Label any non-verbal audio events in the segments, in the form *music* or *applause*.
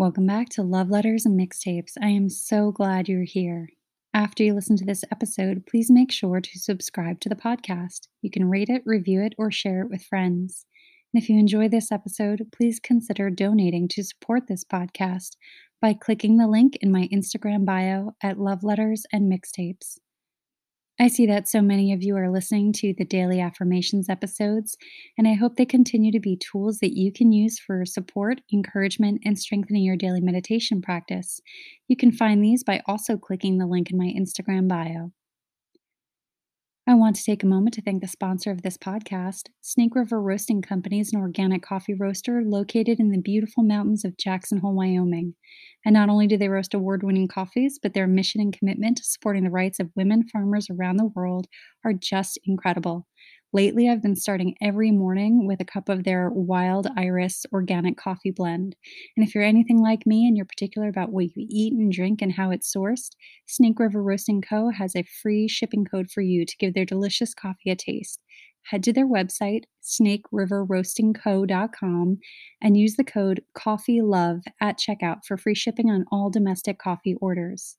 Welcome back to Love Letters and Mixtapes. I am so glad you're here. After you listen to this episode, please make sure to subscribe to the podcast. You can rate it, review it, or share it with friends. And if you enjoy this episode, please consider donating to support this podcast by clicking the link in my Instagram bio at Love Letters and Mixtapes. I see that so many of you are listening to the daily affirmations episodes, and I hope they continue to be tools that you can use for support, encouragement, and strengthening your daily meditation practice. You can find these by also clicking the link in my Instagram bio. I want to take a moment to thank the sponsor of this podcast. Snake River Roasting Company is an organic coffee roaster located in the beautiful mountains of Jackson Hole, Wyoming. And not only do they roast award winning coffees, but their mission and commitment to supporting the rights of women farmers around the world are just incredible. Lately, I've been starting every morning with a cup of their Wild Iris organic coffee blend. And if you're anything like me and you're particular about what you eat and drink and how it's sourced, Snake River Roasting Co. has a free shipping code for you to give their delicious coffee a taste. Head to their website, snakeriverroastingco.com, and use the code COFFEELOVE at checkout for free shipping on all domestic coffee orders.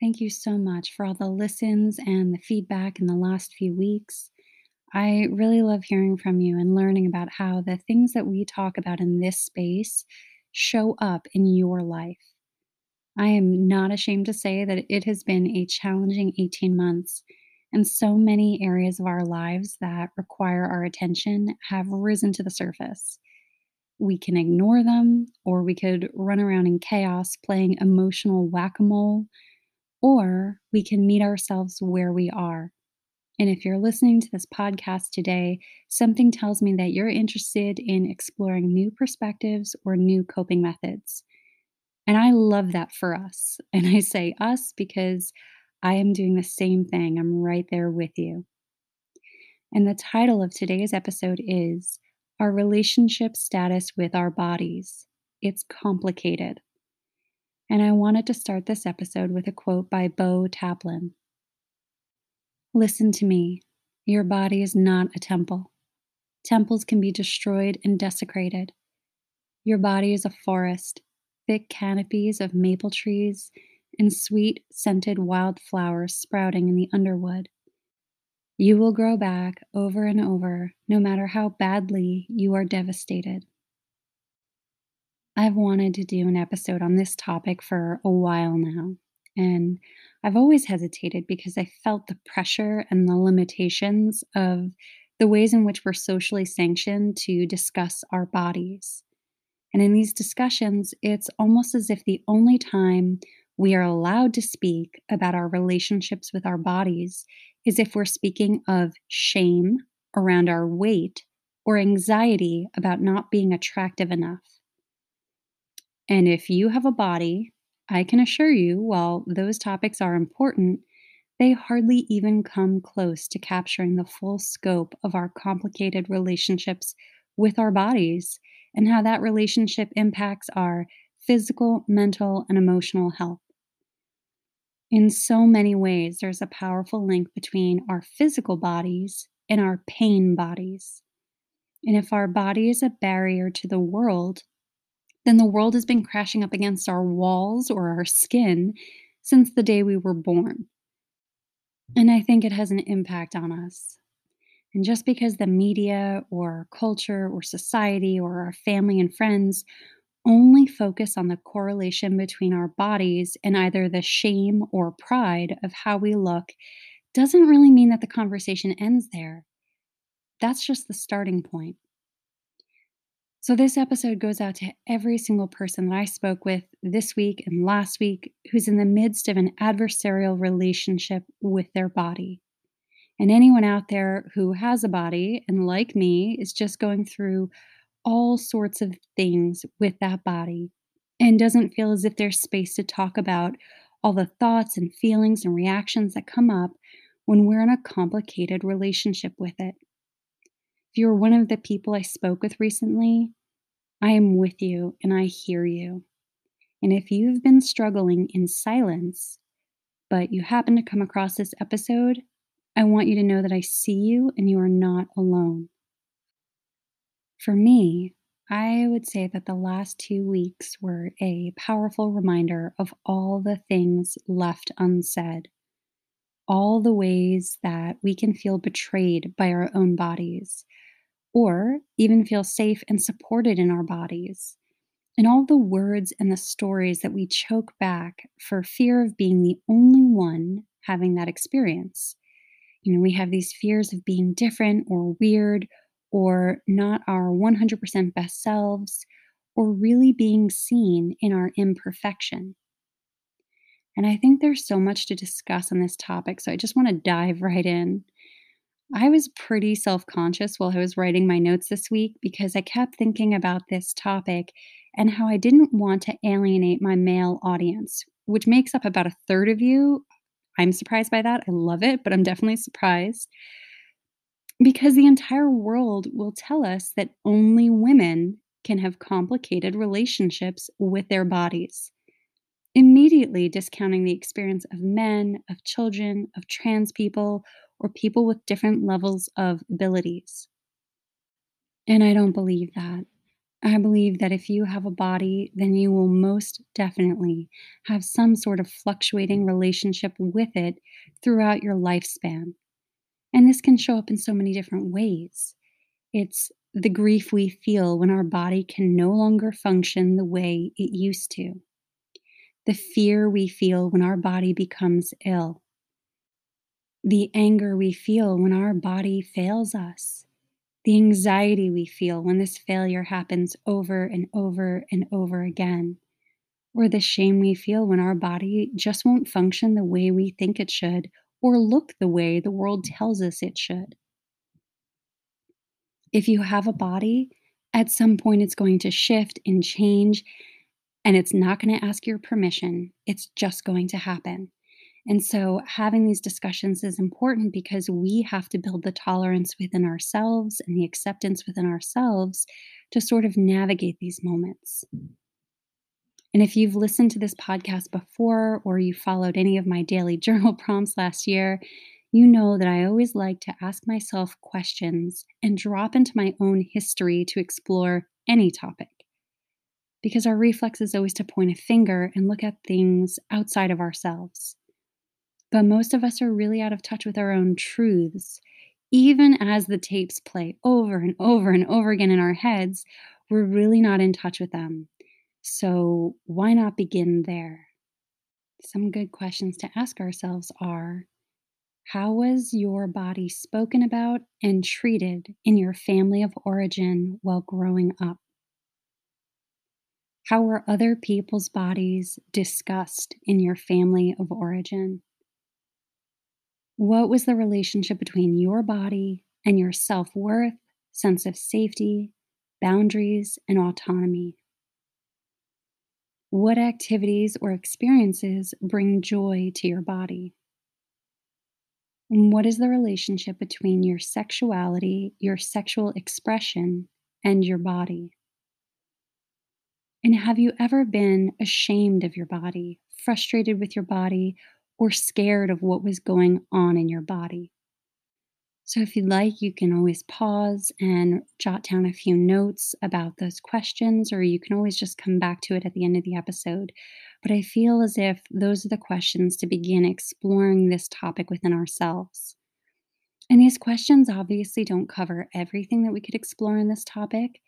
Thank you so much for all the listens and the feedback in the last few weeks. I really love hearing from you and learning about how the things that we talk about in this space show up in your life. I am not ashamed to say that it has been a challenging 18 months, and so many areas of our lives that require our attention have risen to the surface. We can ignore them, or we could run around in chaos playing emotional whack a mole or we can meet ourselves where we are. And if you're listening to this podcast today, something tells me that you're interested in exploring new perspectives or new coping methods. And I love that for us. *laughs* And I say us because I am doing the same thing. I'm right there with you. And the title of today's episode is Our Relationship Status with Our Bodies. It's complicated and I wanted to start this episode with a quote by Beau Taplin. Listen to me. Your body is not a temple. Temples can be destroyed and desecrated. Your body is a forest, thick canopies of maple trees and sweet scented wildflowers sprouting in the underwood. You will grow back over and over, no matter how badly you are devastated. I've wanted to do an episode on this topic for a while now. And I've always hesitated because I felt the pressure and the limitations of the ways in which we're socially sanctioned to discuss our bodies. And in these discussions, it's almost as if the only time we are allowed to speak about our relationships with our bodies is if we're speaking of shame around our weight or anxiety about not being attractive enough. And if you have a body, I can assure you, while those topics are important, they hardly even come close to capturing the full scope of our complicated relationships with our bodies and how that relationship impacts our physical, mental, and emotional health. In so many ways, there's a powerful link between our physical bodies and our pain bodies. And if our body is a barrier to the world, then the world has been crashing up against our walls or our skin since the day we were born. And I think it has an impact on us. And just because the media or culture or society or our family and friends only focus on the correlation between our bodies and either the shame or pride of how we look doesn't really mean that the conversation ends there. That's just the starting point. So, this episode goes out to every single person that I spoke with this week and last week who's in the midst of an adversarial relationship with their body. And anyone out there who has a body and, like me, is just going through all sorts of things with that body. and doesn't feel as if there's space to talk about all the thoughts and feelings and reactions that come up when we're in a complicated relationship with it. If you're one of the people I spoke with recently, I am with you and I hear you. And if you've been struggling in silence, but you happen to come across this episode, I want you to know that I see you and you are not alone. For me, I would say that the last two weeks were a powerful reminder of all the things left unsaid, all the ways that we can feel betrayed by our own bodies, or even feel safe and supported in our bodies, and all the words and the stories that we choke back for fear of being the only one having that experience. You know, we have these fears of being different or weird or not our 100% best selves or really being seen in our imperfection. And I think there's so much to discuss on this topic, so I just want to dive right in. I was pretty self conscious while I was writing my notes this week because I kept thinking about this topic and how I didn't want to alienate my male audience, which makes up about a third of you. I'm surprised by that. I love it, but I'm definitely surprised because the entire world will tell us that only women can have complicated relationships with their bodies, immediately discounting the experience of men, of children, of trans people, or people with different levels of abilities. And I don't believe that. I believe that if you have a body, then you will most definitely have some sort of fluctuating relationship with it throughout your lifespan. And this can show up in so many different ways. It's the grief we feel when our body can no longer function the way it used to, the fear we feel when our body becomes ill, the anger we feel when our body fails us, the anxiety we feel when this failure happens over and over and over again, or the shame we feel when our body just won't function the way we think it should or look the way the world tells us it should. If you have a body, at some point it's going to shift and change, and it's not going to ask your permission. It's just going to happen. And so, having these discussions is important because we have to build the tolerance within ourselves and the acceptance within ourselves to sort of navigate these moments. And if you've listened to this podcast before or you followed any of my daily *laughs* journal prompts last year, you know that I always like to ask myself questions and drop into my own history to explore any topic. Because our reflex is always to point a finger and look at things outside of ourselves. But most of us are really out of touch with our own truths. Even as the tapes play over and over and over again in our heads, we're really not in touch with them. So, why not begin there? Some good questions to ask ourselves are How was your body spoken about and treated in your family of origin while growing up? How were other people's bodies discussed in your family of origin? What was the relationship between your body and your self worth, sense of safety, boundaries, and autonomy? What activities or experiences bring joy to your body? And what is the relationship between your sexuality, your sexual expression, and your body? And have you ever been ashamed of your body, frustrated with your body, or scared of what was going on in your body? So, if you'd like, you can always pause and jot down a few notes about those questions, or you can always just come back to it at the end of the episode. But I feel as if those are the questions to begin exploring this topic within ourselves. And these questions obviously don't cover everything that we could explore in this topic.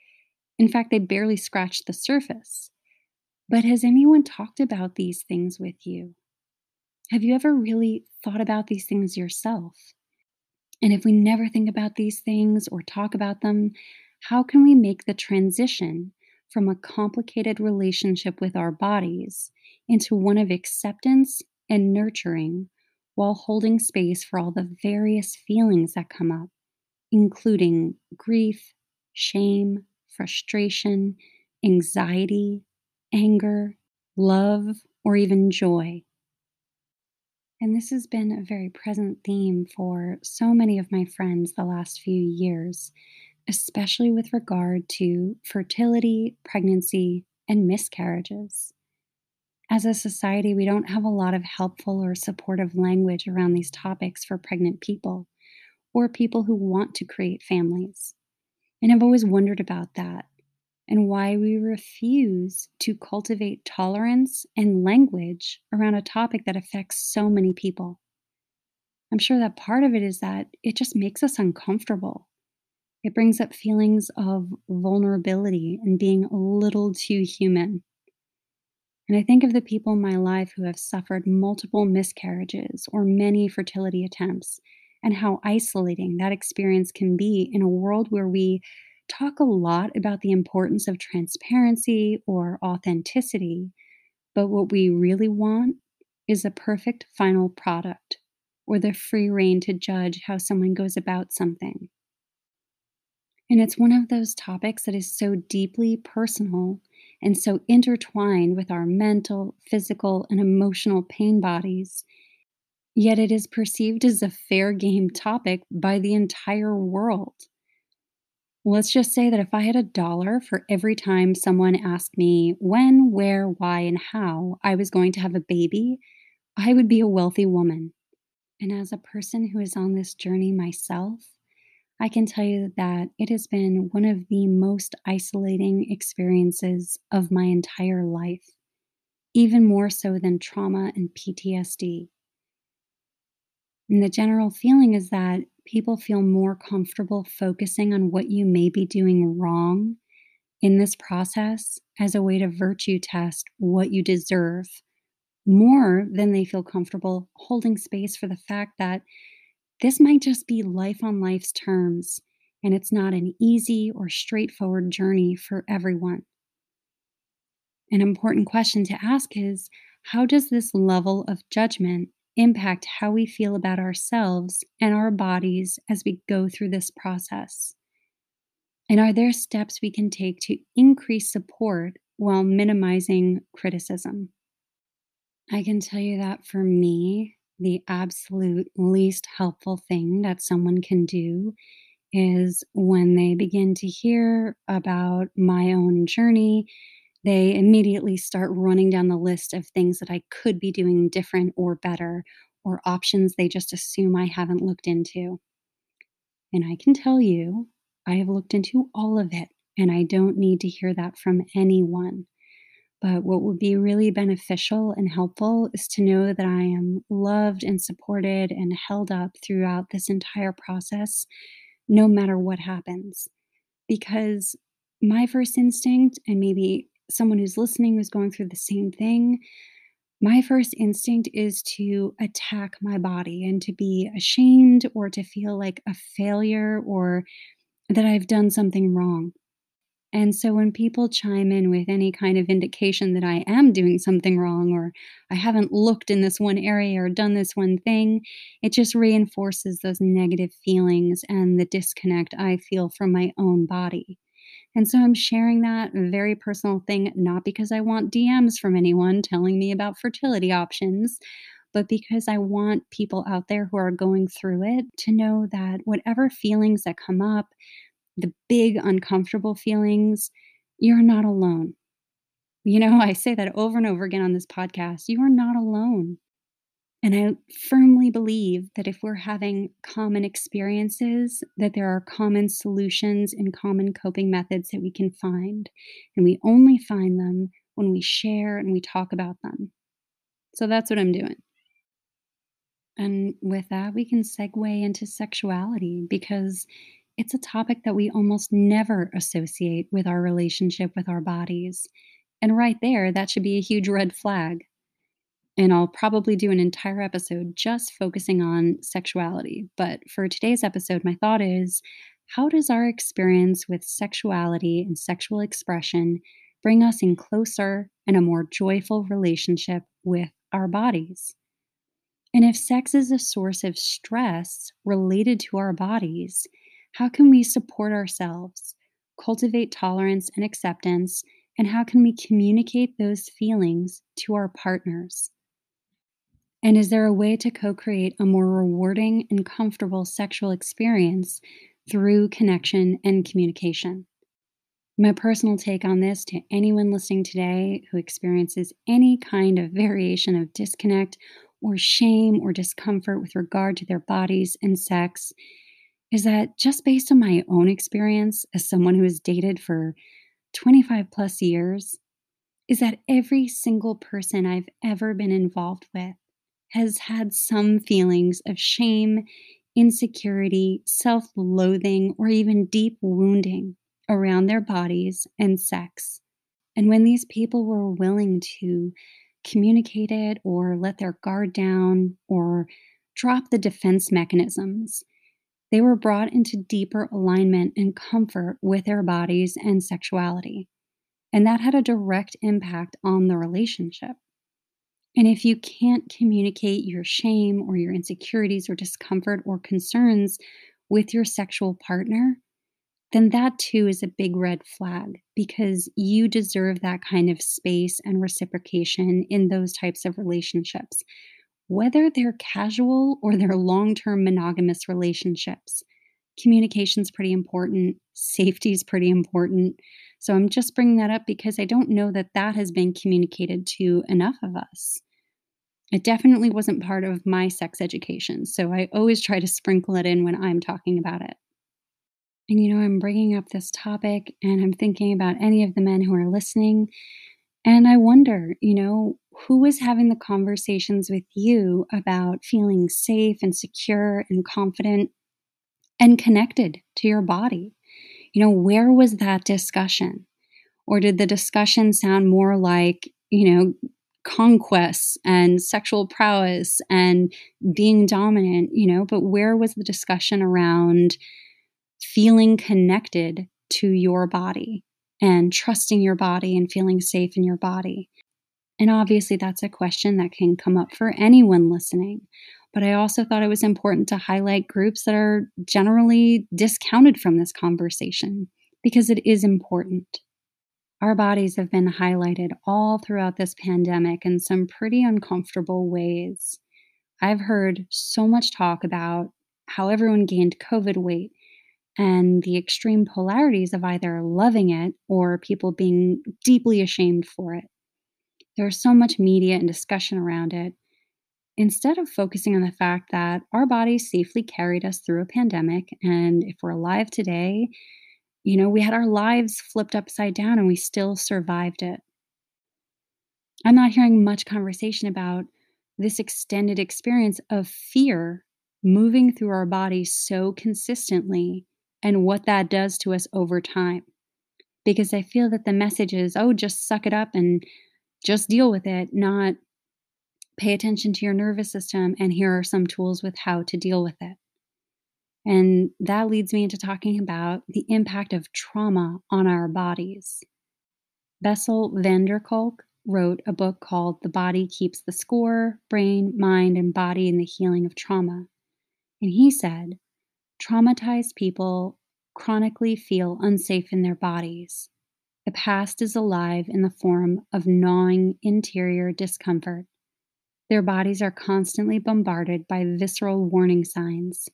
In fact, they barely scratch the surface. But has anyone talked about these things with you? Have you ever really thought about these things yourself? And if we never think about these things or talk about them, how can we make the transition from a complicated relationship with our bodies into one of acceptance and nurturing while holding space for all the various feelings that come up, including grief, shame, frustration, anxiety, anger, love, or even joy. And this has been a very present theme for so many of my friends the last few years, especially with regard to fertility, pregnancy, and miscarriages. As a society, we don't have a lot of helpful or supportive language around these topics for pregnant people or people who want to create families. And I've always wondered about that and why we refuse to cultivate tolerance and language around a topic that affects so many people. I'm sure that part of it is that it just makes us uncomfortable. It brings up feelings of vulnerability and being a little too human. And I think of the people in my life who have suffered multiple miscarriages or many fertility attempts, and how isolating that experience can be in a world where we talk a lot about the importance of transparency or authenticity, but what we really want is a perfect final product or the free rein to judge how someone goes about something. And it's one of those topics that is so deeply personal and so intertwined with our mental, physical, and emotional pain bodies. Yet it is perceived as a fair game topic by the entire world. Let's just say that if I had a dollar for every time someone asked me when, where, why, and how I was going to have a baby, I would be a wealthy woman. And as a person who is on this journey myself, I can tell you that it has been one of the most isolating experiences of my entire life, even more so than trauma and PTSD. And the general feeling is that people feel more comfortable focusing on what you may be doing wrong in this process as a way to virtue test what you deserve more than they feel comfortable holding space for the fact that this might just be life on life's terms and it's not an easy or straightforward journey for everyone. An important question to ask is how does this level of judgment impact how we feel about ourselves and our bodies as we go through this process? And are there steps we can take to increase support while minimizing criticism? I can tell you that for me, the absolute least helpful thing that someone can do is when they begin to hear about my own journey they immediately start running down the list of things that I could be doing different or better, or options they just assume I haven't looked into. And I can tell you, I have looked into all of it, and I don't need to hear that from anyone. But what would be really beneficial and helpful is to know that I am loved and supported and held up throughout this entire process, no matter what happens. Because my first instinct, and maybe someone who's listening who's going through the same thing, my first instinct is to attack my body and to be ashamed or to feel like a failure or that I've done something wrong. And so when people chime in with any kind of indication that I am doing something wrong or I haven't looked in this one area or done this one thing, it just reinforces those negative feelings and the disconnect I feel from my own body. And so I'm sharing that very personal thing, not because I want DMs from anyone telling me about fertility options, but because I want people out there who are going through it to know that whatever feelings that come up, the big uncomfortable feelings, you're not alone. You know, *laughs* I say that over and over again on this podcast. You are not alone. And I firmly believe that if we're having common experiences, that there are common solutions and common coping methods that we can find. And we only find them when we share and we talk about them. So that's what I'm doing. And with that, we can segue into sexuality because it's a topic that we almost never associate with our relationship with our bodies. And right there, that should be a huge red flag and I'll probably do an entire episode just focusing on sexuality. But for today's episode, my thought is how does our experience with sexuality and sexual expression bring us in closer and a more joyful relationship with our bodies? And if sex is a source of stress related to our bodies, how can we support ourselves, cultivate tolerance and acceptance, And how can we communicate those feelings to our partners? And is there a way to co create a more rewarding and comfortable sexual experience through connection and communication? My personal take on this to anyone listening today who experiences any kind of variation of disconnect or shame or discomfort with regard to their bodies and sex is that just based on my own experience as someone who has dated for 25 plus years, is that every single person I've ever been involved with has had some feelings of shame, insecurity, self loathing, or even deep wounding around their bodies and sex. And when these people were willing to communicate it or let their guard down or drop the defense mechanisms, they were brought into deeper alignment and comfort with their bodies and sexuality. And that had a direct impact on the relationship. And if you can't communicate your shame or your insecurities or discomfort or concerns with your sexual partner, then that too is a big red flag because you deserve that kind of space and reciprocation in those types of relationships, whether they're casual or they're long term monogamous relationships. Communication is pretty important, safety is pretty important. So I'm just bringing that up because I don't know that that has been communicated to enough of us. It definitely wasn't part of my sex education, so I always try to sprinkle it in when I'm talking about it. And you know, I'm bringing up this topic and I'm thinking about any of the men who are listening. And I wonder, you know, who is having the conversations with you about feeling safe and secure and confident and connected to your body? You know, where was that discussion? Or did the discussion sound more like, you know, conquests and sexual prowess and being dominant, you know, but where was the discussion around feeling connected to your body and trusting your body and feeling safe in your body? And obviously, that's a question that can come up for anyone listening. But I also thought it was important to highlight groups that are generally discounted from this conversation because it is important. Our bodies have been highlighted all throughout this pandemic in some pretty uncomfortable ways. I've heard so much talk about how everyone gained COVID weight and the extreme polarities of either loving it or people being deeply ashamed for it. There's so much media and discussion around it. Instead of focusing on the fact that our bodies safely carried us through a pandemic, and if we're alive today, you know, we had our lives flipped upside down and we still survived it. I'm not hearing much conversation about this extended experience of fear moving through our bodies so consistently and what that does to us over time. Because I feel that the message is, oh, just suck it up and just deal with it, not pay attention to your nervous system. And here are some tools with how to deal with it. And that leads me into talking about the impact of trauma on our bodies. Bessel van der Kolk wrote a book called The Body Keeps the Score Brain, Mind, and Body in the Healing of Trauma. And he said, Traumatized people chronically feel unsafe in their bodies. The past is alive in the form of gnawing interior discomfort. Their bodies are constantly bombarded by visceral warning signs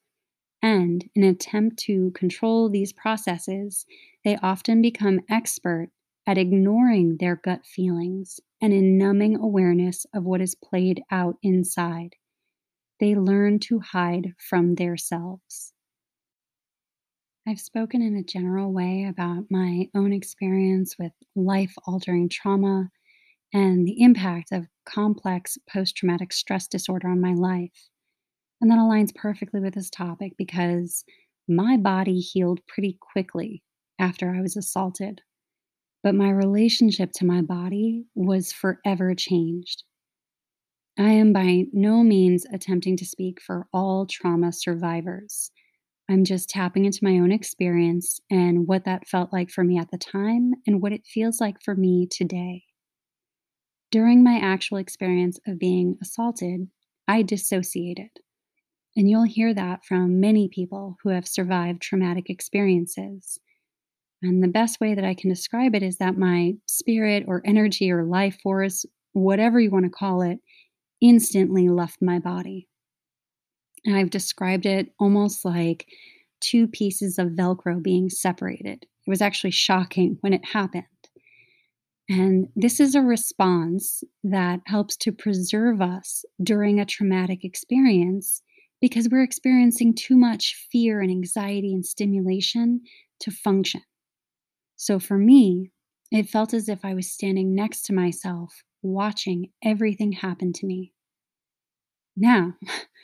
and in an attempt to control these processes, they often become expert at ignoring their gut feelings and in numbing awareness of what is played out inside. They learn to hide from themselves. I've spoken in a general way about my own experience with life altering trauma and the impact of complex post traumatic stress disorder on my life. And that aligns perfectly with this topic because my body healed pretty quickly after I was assaulted. But my relationship to my body was forever changed. I am by no means attempting to speak for all trauma survivors. I'm just tapping into my own experience and what that felt like for me at the time and what it feels like for me today. During my actual experience of being assaulted, I dissociated. And you'll hear that from many people who have survived traumatic experiences. And the best way that I can describe it is that my spirit or energy or life force, whatever you want to call it, instantly left my body. And I've described it almost like two pieces of Velcro being separated. It was actually shocking when it happened. And this is a response that helps to preserve us during a traumatic experience because we're experiencing too much fear and anxiety and stimulation to function. So for me, it felt as if I was standing next to myself, watching everything happen to me. Now,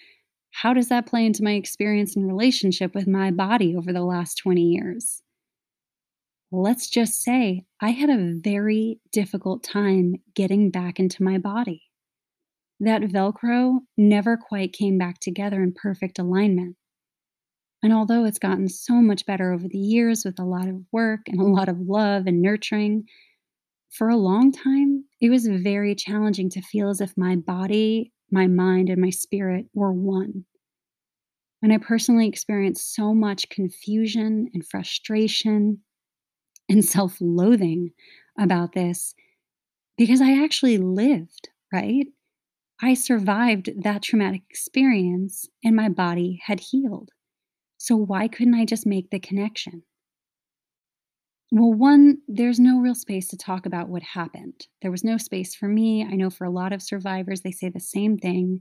*laughs* how does that play into my experience and relationship with my body over the last 20 years? Let's just say I had a very difficult time getting back into my body. That Velcro never quite came back together in perfect alignment. And although it's gotten so much better over the years with a lot of work and a lot of love and nurturing, for a long time, it was very challenging to feel as if my body, my mind, and my spirit were one. And I personally experienced so much confusion and frustration and self loathing about this because I actually lived, right? I survived that traumatic experience and my body had healed. So why couldn't I just make the connection? Well, one, there's no real space to talk about what happened. There was no space for me. I know for a lot of survivors, they say the same thing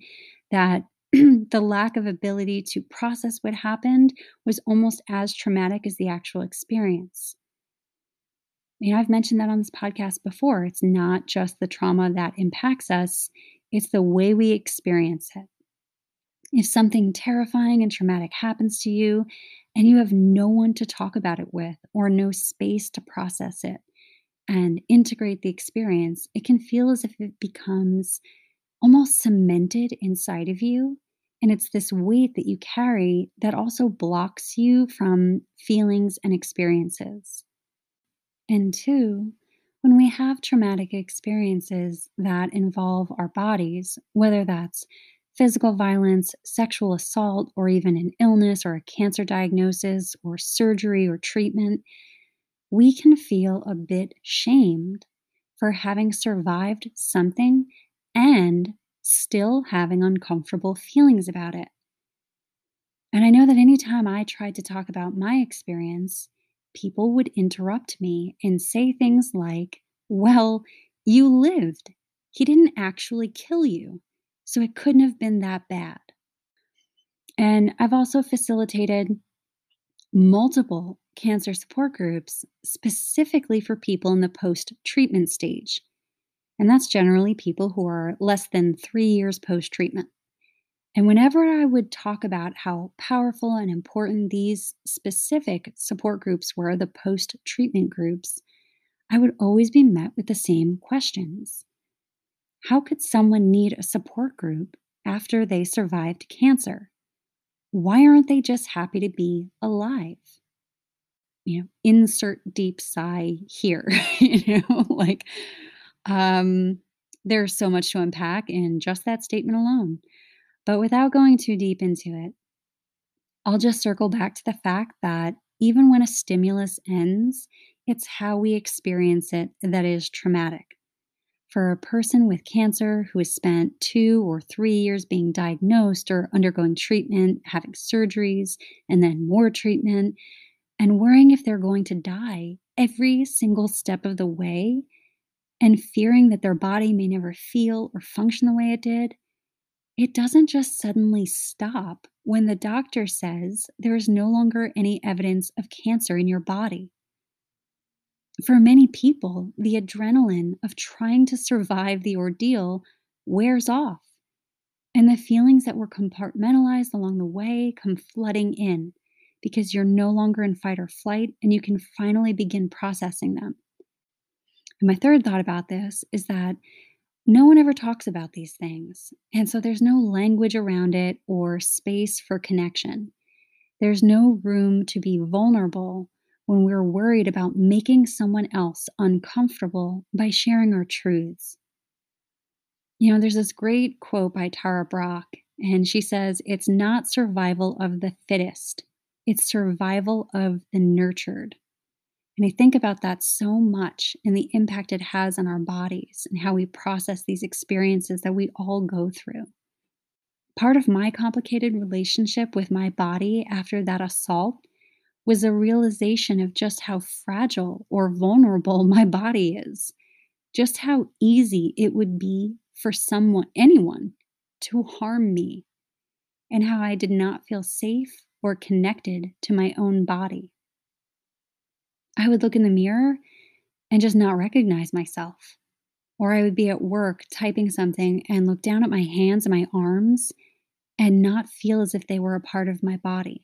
that *clears throat* the lack of ability to process what happened was almost as traumatic as the actual experience. You know, I've mentioned that on this podcast before. It's not just the trauma that impacts us, it's the way we experience it. If something terrifying and traumatic happens to you and you have no one to talk about it with or no space to process it and integrate the experience, it can feel as if it becomes almost cemented inside of you. And it's this weight that you carry that also blocks you from feelings and experiences. And two, when we have traumatic experiences that involve our bodies, whether that's physical violence, sexual assault, or even an illness or a cancer diagnosis or surgery or treatment, we can feel a bit shamed for having survived something and still having uncomfortable feelings about it. And I know that anytime I tried to talk about my experience, people would interrupt me and say things like, Well, you lived. He didn't actually kill you, so it couldn't have been that bad. And I've also facilitated multiple cancer support groups specifically for people in the post treatment stage. And that's generally people who are less than three years post treatment. And whenever I would talk about how powerful and important these specific support groups were, the post treatment groups, I would always be met with the same questions. How could someone need a support group after they survived cancer? Why aren't they just happy to be alive? You know, insert deep sigh here. *laughs* you know, *laughs* like um, there's so much to unpack in just that statement alone. But without going too deep into it, I'll just circle back to the fact that even when a stimulus ends, it's how we experience it that is traumatic. For a person with cancer who has spent two or three years being diagnosed or undergoing treatment, having surgeries, and then more treatment, and worrying if they're going to die every single step of the way, and fearing that their body may never feel or function the way it did, it doesn't just suddenly stop when the doctor says there is no longer any evidence of cancer in your body. For many people, the adrenaline of trying to survive the ordeal wears off, and the feelings that were compartmentalized along the way come flooding in because you're no longer in fight or flight and you can finally begin processing them. And my third thought about this is that no one ever talks about these things. And so there's no language around it or space for connection. There's no room to be vulnerable when we're worried about making someone else uncomfortable by sharing our truths. You know, there's this great quote by Tara Brach, and she says, It's not survival of the fittest, it's survival of the nurtured. And I think about that so much and the impact it has on our bodies and how we process these experiences that we all go through. Part of my complicated relationship with my body after that assault was a realization of just how fragile or vulnerable *laughs* my body is, just how easy it would be for someone, anyone, to harm me, and how I did not feel safe or connected to my own body. I would look in the mirror and just not recognize myself. Or I would be at work typing something and look down at my hands and my arms and not feel as if they were a part of my body.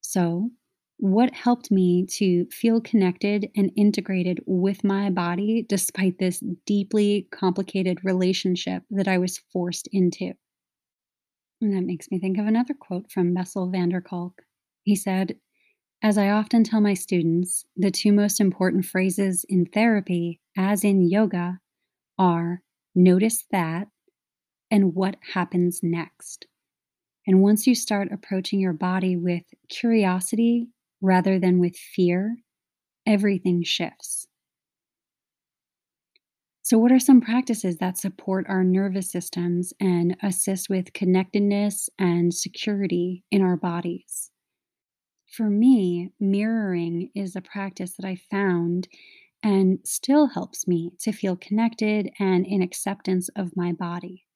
So, what helped me to feel connected and integrated with my body despite this deeply complicated relationship that I was forced into? And that makes me think of another quote from Bessel van der Kolk. He said, As I often tell my students, the two most important phrases in therapy, as in yoga, are notice that and what happens next. And once you start approaching your body with curiosity rather than with fear, everything shifts. So, what are some practices that support our nervous systems and assist with connectedness and security in our bodies? For me, mirroring is a practice that I found and still helps me to feel connected and in acceptance of my body.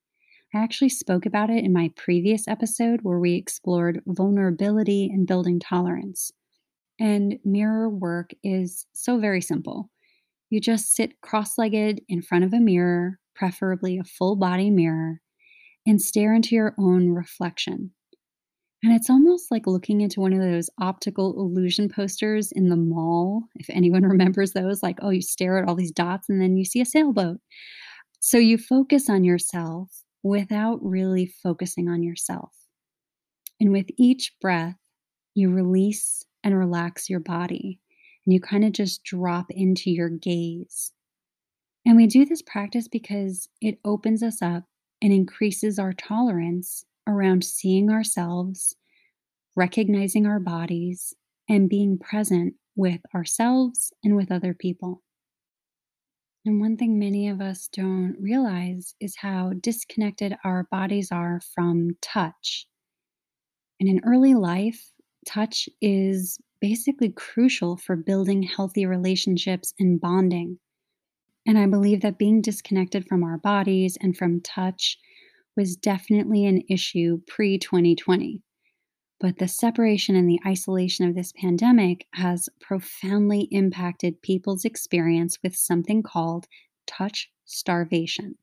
I actually spoke about it in my previous episode where we explored vulnerability and building tolerance. And mirror work is so very simple. You just sit cross legged in front of a mirror, preferably a full body mirror, and stare into your own reflection. And it's almost like looking into one of those optical illusion posters in the mall, if anyone *laughs* remembers those, like, oh, you stare at all these dots and then you see a sailboat. So you focus on yourself without really focusing on yourself. And with each breath, you release and relax your body, and you kind of just drop into your gaze. And we do this practice because it opens us up and increases our tolerance around seeing ourselves, recognizing our bodies, and being present with ourselves and with other people. And one thing many of us don't realize is how disconnected our bodies are from touch. And in early life, touch is basically crucial for building healthy relationships and bonding. And I believe that being disconnected from our bodies and from touch was definitely an issue pre 2020. But the separation and the isolation of this pandemic has profoundly impacted people's experience with something called touch starvation.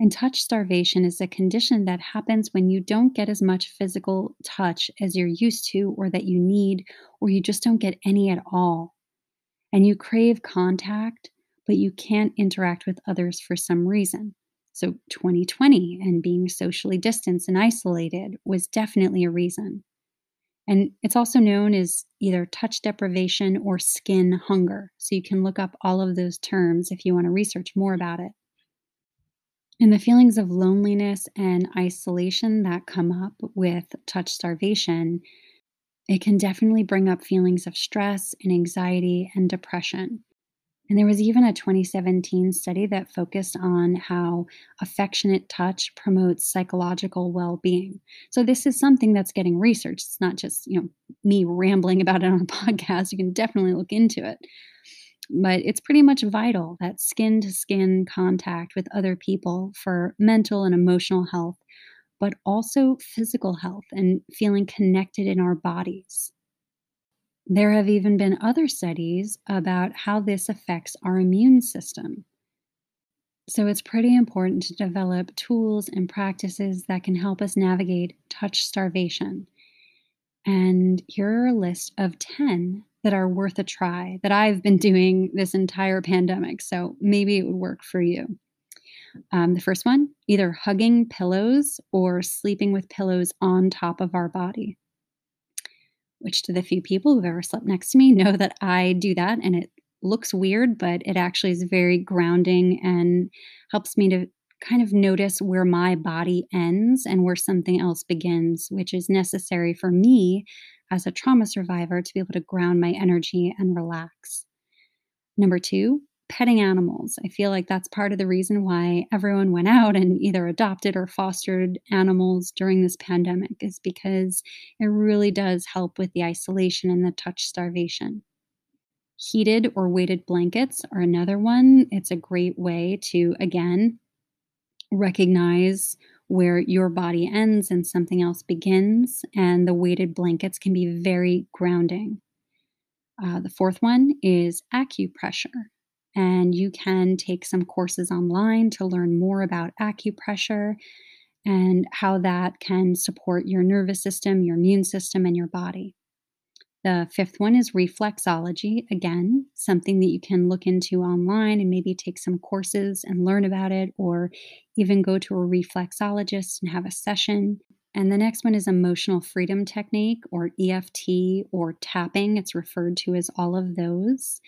And touch starvation is a condition that happens when you don't get as much physical touch as you're used to, or that you need, or you just don't get any at all. And you crave contact, but you can't interact with others for some reason. So, 2020 and being socially distanced and isolated was definitely a reason. And it's also known as either touch deprivation or skin hunger. So, you can look up all of those terms if you want to research more about it. And the feelings of loneliness and isolation that come up with touch starvation, it can definitely bring up feelings of stress and anxiety and depression. And there was even a 2017 study that focused on how affectionate touch promotes psychological well-being. So this is something that's getting researched. It's not just, you know, me rambling about it on a *laughs* podcast. You can definitely look into it. But it's pretty much vital that skin to skin contact with other people for mental and emotional health, but also physical health and feeling connected in our bodies. There have even been other studies about how this affects our immune system. So it's pretty important to develop tools and practices that can help us navigate touch starvation. And here are a list of 10 that are worth a try that I've been *laughs* doing this entire pandemic. So maybe it would work for you. Um, the first one either hugging pillows or sleeping with pillows on top of our body which to the few people who've ever slept next to me know that I do that and it looks weird, but it actually is very grounding and helps me to kind of notice where my body ends and where something else begins, which is necessary for me as a trauma survivor to be able to ground my energy and relax. Number two, petting animals. I feel like that's part of the reason why everyone went out and either adopted or fostered animals during this pandemic, is because it really does help with the isolation and the touch starvation. Heated or weighted blankets are another one. It's a great way to, again, recognize where your body ends and something else begins, and the weighted blankets can be very grounding. Uh, the fourth one is acupressure. And you can take some courses online to learn more about acupressure and how that can support your nervous system, your immune system, and your body. The fifth one is reflexology. Again, something that you can look into online and maybe take some courses and learn about it, or even go to a reflexologist and have a session. And the next one is emotional freedom technique or EFT or tapping. It's referred to as all of those.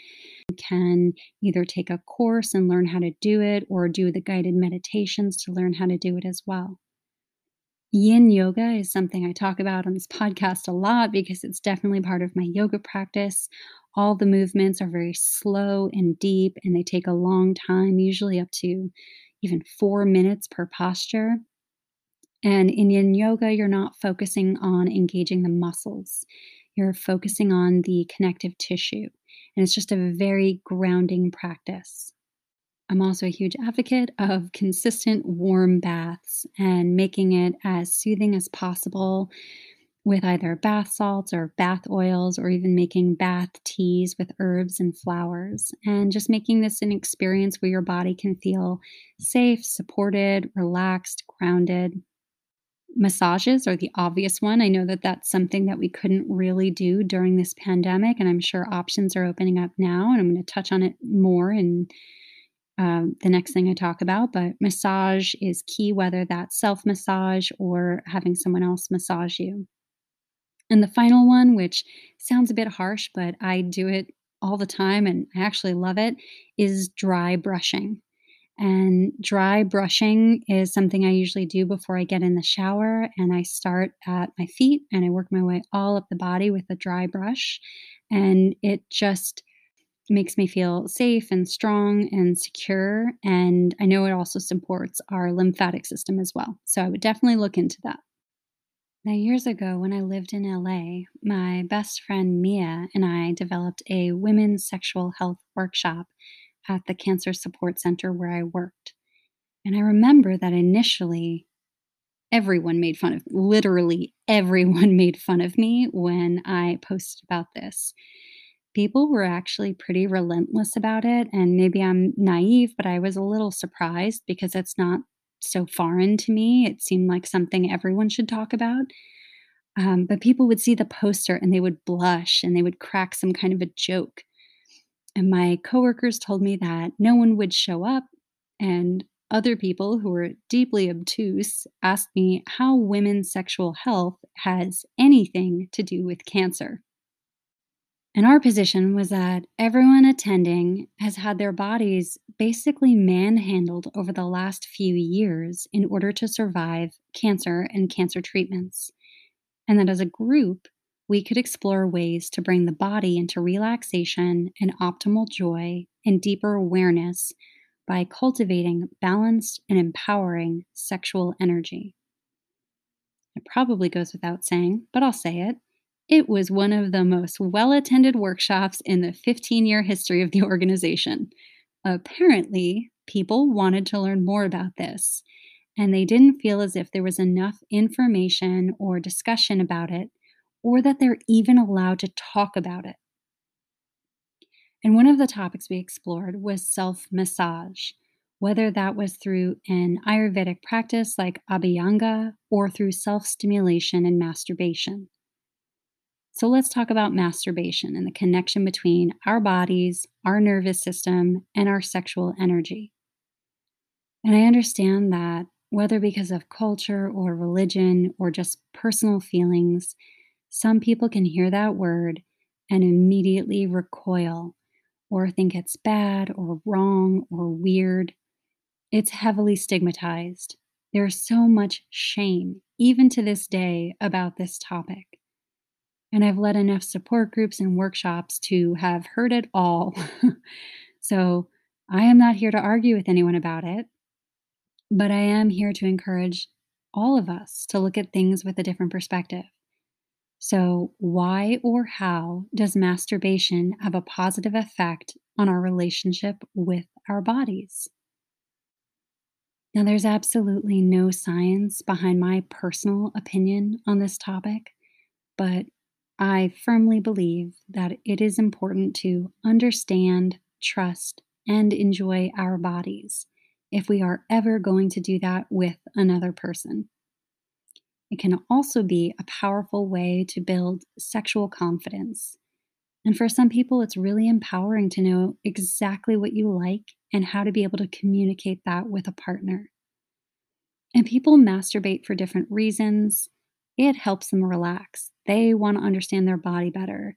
You can either take a course and learn how to do it or do the guided meditations to learn how to do it as well. Yin yoga is something I talk about on this *laughs* podcast a lot because it's definitely part of my yoga practice. All the movements are very slow and deep, and they take a long time, usually up to even four minutes per posture. And in yin yoga, you're not focusing on engaging the muscles, you're focusing on the connective tissue. And it's just a very grounding practice. I'm also a huge advocate of consistent warm baths and making it as soothing as possible with either bath salts or bath oils, or even making bath teas with herbs and flowers, and just making this an experience where your body can feel safe, supported, relaxed, grounded. Massages are the obvious one. I know that that's something that we couldn't really do during this pandemic, and I'm sure options are opening up now. And I'm going to touch on it more in um, the next thing I talk about. But massage is key, whether that's self massage or having someone else massage you. And the final one, which sounds a bit harsh, but I do it all the time and I actually love it, is dry brushing. And dry brushing is something I usually do before I get in the shower. And I start at my feet and I work my way all up the body with a dry brush. And it just makes me feel safe and strong and secure. And I know it also supports our lymphatic system as well. So I would definitely look into that. Now, years ago, when I lived in LA, my best friend Mia and I developed a women's sexual health workshop at the Cancer Support Center where I worked. And I remember that initially everyone made fun of literally everyone *laughs* made fun of me when I posted about this. People were actually pretty relentless about it and maybe I'm naive but I was a little surprised because it's not so foreign to me. It seemed like something everyone should talk about. Um, but people would see the poster and they would blush and they would crack some kind of a joke. And my coworkers told me that no one would show up. And other people who were deeply obtuse asked me how women's sexual health has anything to do with cancer. And our position was that everyone attending has had their bodies basically manhandled over the last few years in order to survive cancer and cancer treatments. And that as a group, we could explore ways to bring the body into relaxation and optimal joy and deeper awareness by cultivating balanced and empowering sexual energy. It probably goes without saying, but I'll say it. It was one of the most well attended workshops in the 15 year history of the organization. Apparently, people wanted to learn more about this, and they didn't feel as if there was enough information or discussion about it or that they're even allowed to talk about it. And one of the topics we explored was self massage, whether that was through an Ayurvedic practice like Abhyanga or through self stimulation and masturbation. So let's talk about masturbation and the connection between our bodies, our nervous system, and our sexual energy. And I understand that whether because of culture or religion or just personal feelings, some people can hear that word and immediately recoil or think it's bad or wrong or weird. It's heavily stigmatized. There's so much shame, even to this day, about this topic. And I've led enough support groups and workshops to have heard it all. *laughs* so I am not here to argue with anyone about it, but I am here to encourage all of us to look at things with a different perspective. So, why or how does masturbation have a positive effect on our relationship with our bodies? Now, there's absolutely no science behind my personal opinion on this topic, but I firmly believe that it is important to understand, trust, and enjoy our bodies if we are ever going to do that with another person. It can also be a powerful way to build sexual confidence. And for some people, it's really empowering to know exactly what you like and how to be able to communicate that with a partner. And people masturbate for different reasons. It helps them relax. They want to understand their body better.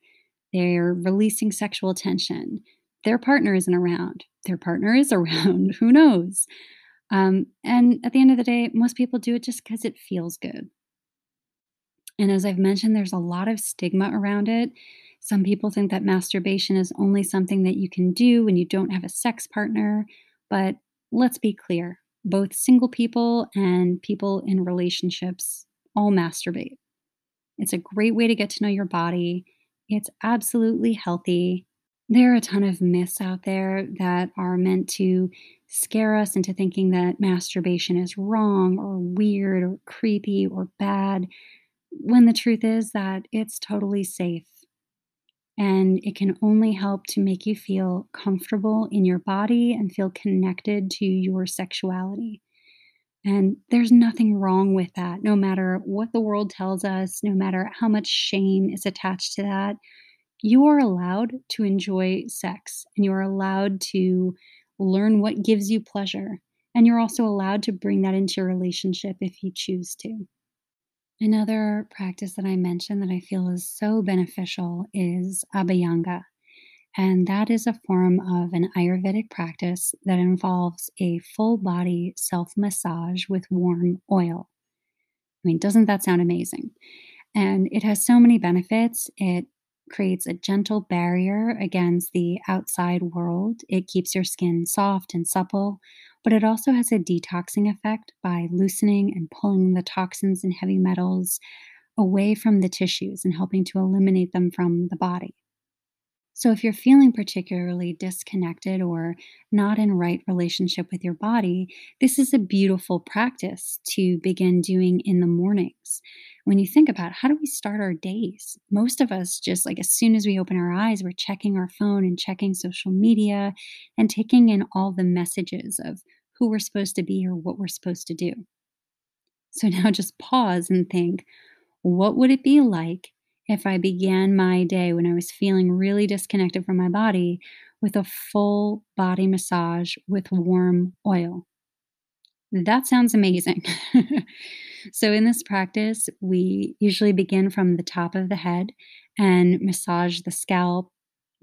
They're releasing sexual tension. Their partner isn't around. Their partner is around. *laughs* Who knows? Um, and at the end of the day, most people do it just because it feels good. And as I've mentioned, there's a lot of stigma around it. Some people think that masturbation is only something that you can do when you don't have a sex partner. But let's be clear both single people and people in relationships all masturbate. It's a great way to get to know your body. It's absolutely healthy. There are a ton of myths out there that are meant to scare us into thinking that masturbation is wrong or weird or creepy or bad, when the truth is that it's totally safe. And it can only help to make you feel comfortable in your body and feel connected to your sexuality. And there's nothing wrong with that, no matter what the world tells us, no matter how much shame is attached to that. You are allowed to enjoy sex and you are allowed to learn what gives you pleasure. And you're also allowed to bring that into your relationship if you choose to. Another practice that I mentioned that I feel is so beneficial is Abhyanga. And that is a form of an Ayurvedic practice that involves a full body self massage with warm oil. I mean, doesn't that sound amazing? And it has so many benefits. It creates a gentle barrier against the outside world, it keeps your skin soft and supple. But it also has a detoxing effect by loosening and pulling the toxins and heavy metals away from the tissues and helping to eliminate them from the body. So, if you're feeling particularly disconnected or not in right relationship with your body, this is a beautiful practice to begin doing in the mornings. When you think about how do we start our days? Most of us just like as soon as we open our eyes, we're checking our phone and checking social media and taking in all the messages of who we're supposed to be or what we're supposed to do. So *laughs* now just pause and think, what would it be like if I began my day when I was feeling really disconnected from my body with a full body massage with warm oil. That sounds amazing. *laughs* so, in this practice, we usually begin from the top of the head and massage the scalp,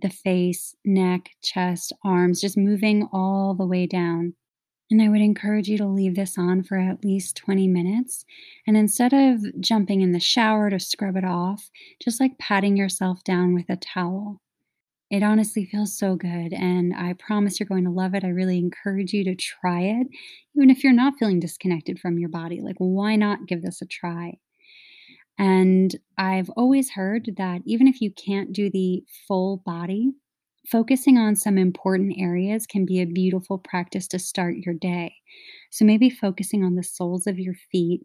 the face, neck, chest, arms, just moving all the way down. And I would encourage you to leave this on for at least 20 minutes. And instead of jumping in the shower to scrub it off, just like patting yourself down with a towel. It honestly feels so good, and I promise you're going to love it. I really encourage you to try it, even if you're not feeling disconnected from your body. Like, why not give this a try? And I've always heard that even if you can't do the full body, focusing on some important areas can be a beautiful practice to start your day. So maybe focusing on the soles of your feet,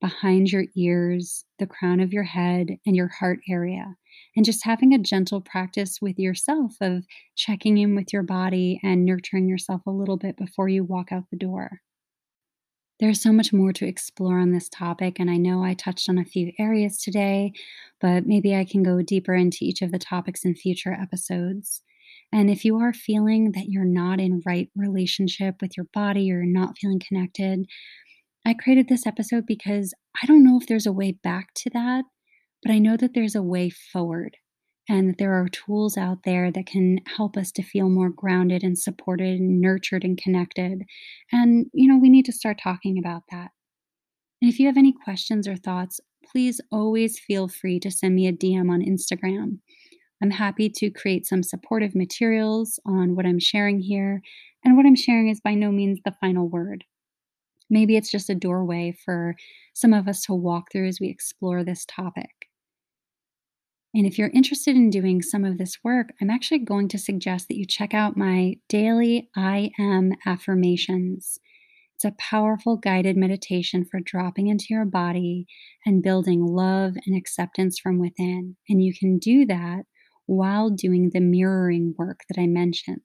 behind your ears, the crown of your head, and your heart area. And just having a gentle practice with yourself of checking in with your body and nurturing yourself a little bit before you walk out the door. There's so much more to explore on this topic, and I know I touched on a few areas today, but maybe I can go deeper into each of the topics in future episodes. And if you are feeling that you're not in right relationship with your body or not feeling connected, I created this episode because I don't know if there's a way back to that, but I know that there's a way forward and that there are tools out there that can help us to feel more grounded and supported and nurtured and connected. And, you know, we need to start talking about that. And if you have any questions or thoughts, please always feel free to send me a DM on Instagram. I'm happy to create some supportive materials on what I'm sharing here, and what I'm sharing is by no means the final word. Maybe it's just a doorway for some of us to walk through as we explore this topic. And if you're interested in doing some of this work, I'm actually going to suggest that you check out my daily I am affirmations. It's a powerful guided meditation for dropping into your body and building love and acceptance from within. And you can do that while doing the mirroring work that I mentioned.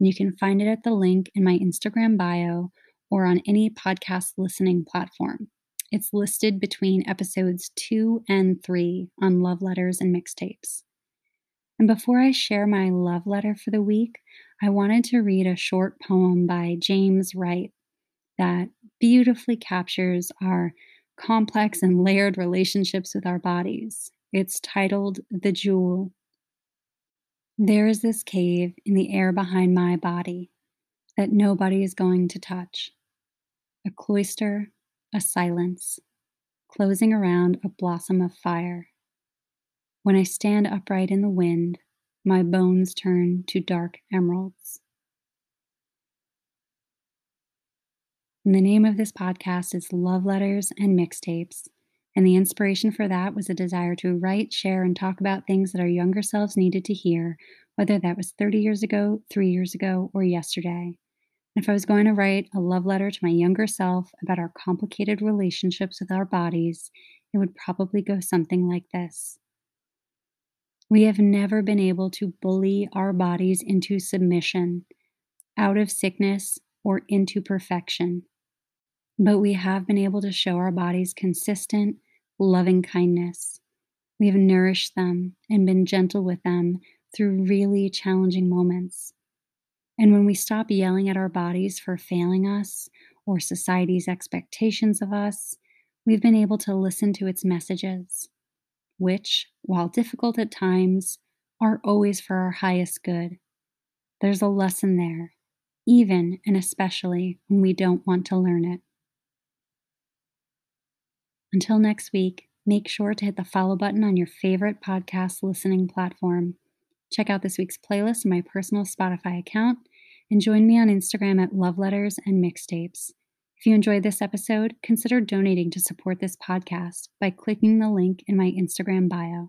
And you can find it at the link in my Instagram bio or on any podcast listening platform. It's listed between episodes two and three on love letters and mixtapes. And before I share my love letter for the week, I wanted to read a short poem by James Wright that beautifully captures our complex and layered relationships with our bodies. It's titled The Jewel. There is this cave in the air behind my body that nobody is going to touch. A cloister, a silence, closing around a blossom of fire. When I stand upright in the wind, my bones turn to dark emeralds. And the name of this podcast is Love Letters and Mixtapes. And the inspiration for that was a desire to write, share, and talk about things that our younger selves needed to hear, whether that was 30 years ago, three years ago, or yesterday. And if I was going to write a love letter to my younger self about our complicated relationships with our bodies, it would probably go something like this We have never been able to bully our bodies into submission, out of sickness, or into perfection. But we have been able to show our bodies consistent, loving kindness. We have nourished them and been gentle with them through really challenging moments. And when we stop yelling at our bodies for failing us or society's expectations of us, we've been able to listen to its messages, which, while difficult at times, are always for our highest good. There's a lesson there, even and especially when we don't want to learn it. Until next week, make sure to hit the follow button on your favorite podcast listening platform. Check out this week's playlist on my personal Spotify account and join me on Instagram at Love Letters and Mixtapes. If you enjoyed this episode, consider donating to support this podcast by clicking the link in my Instagram bio.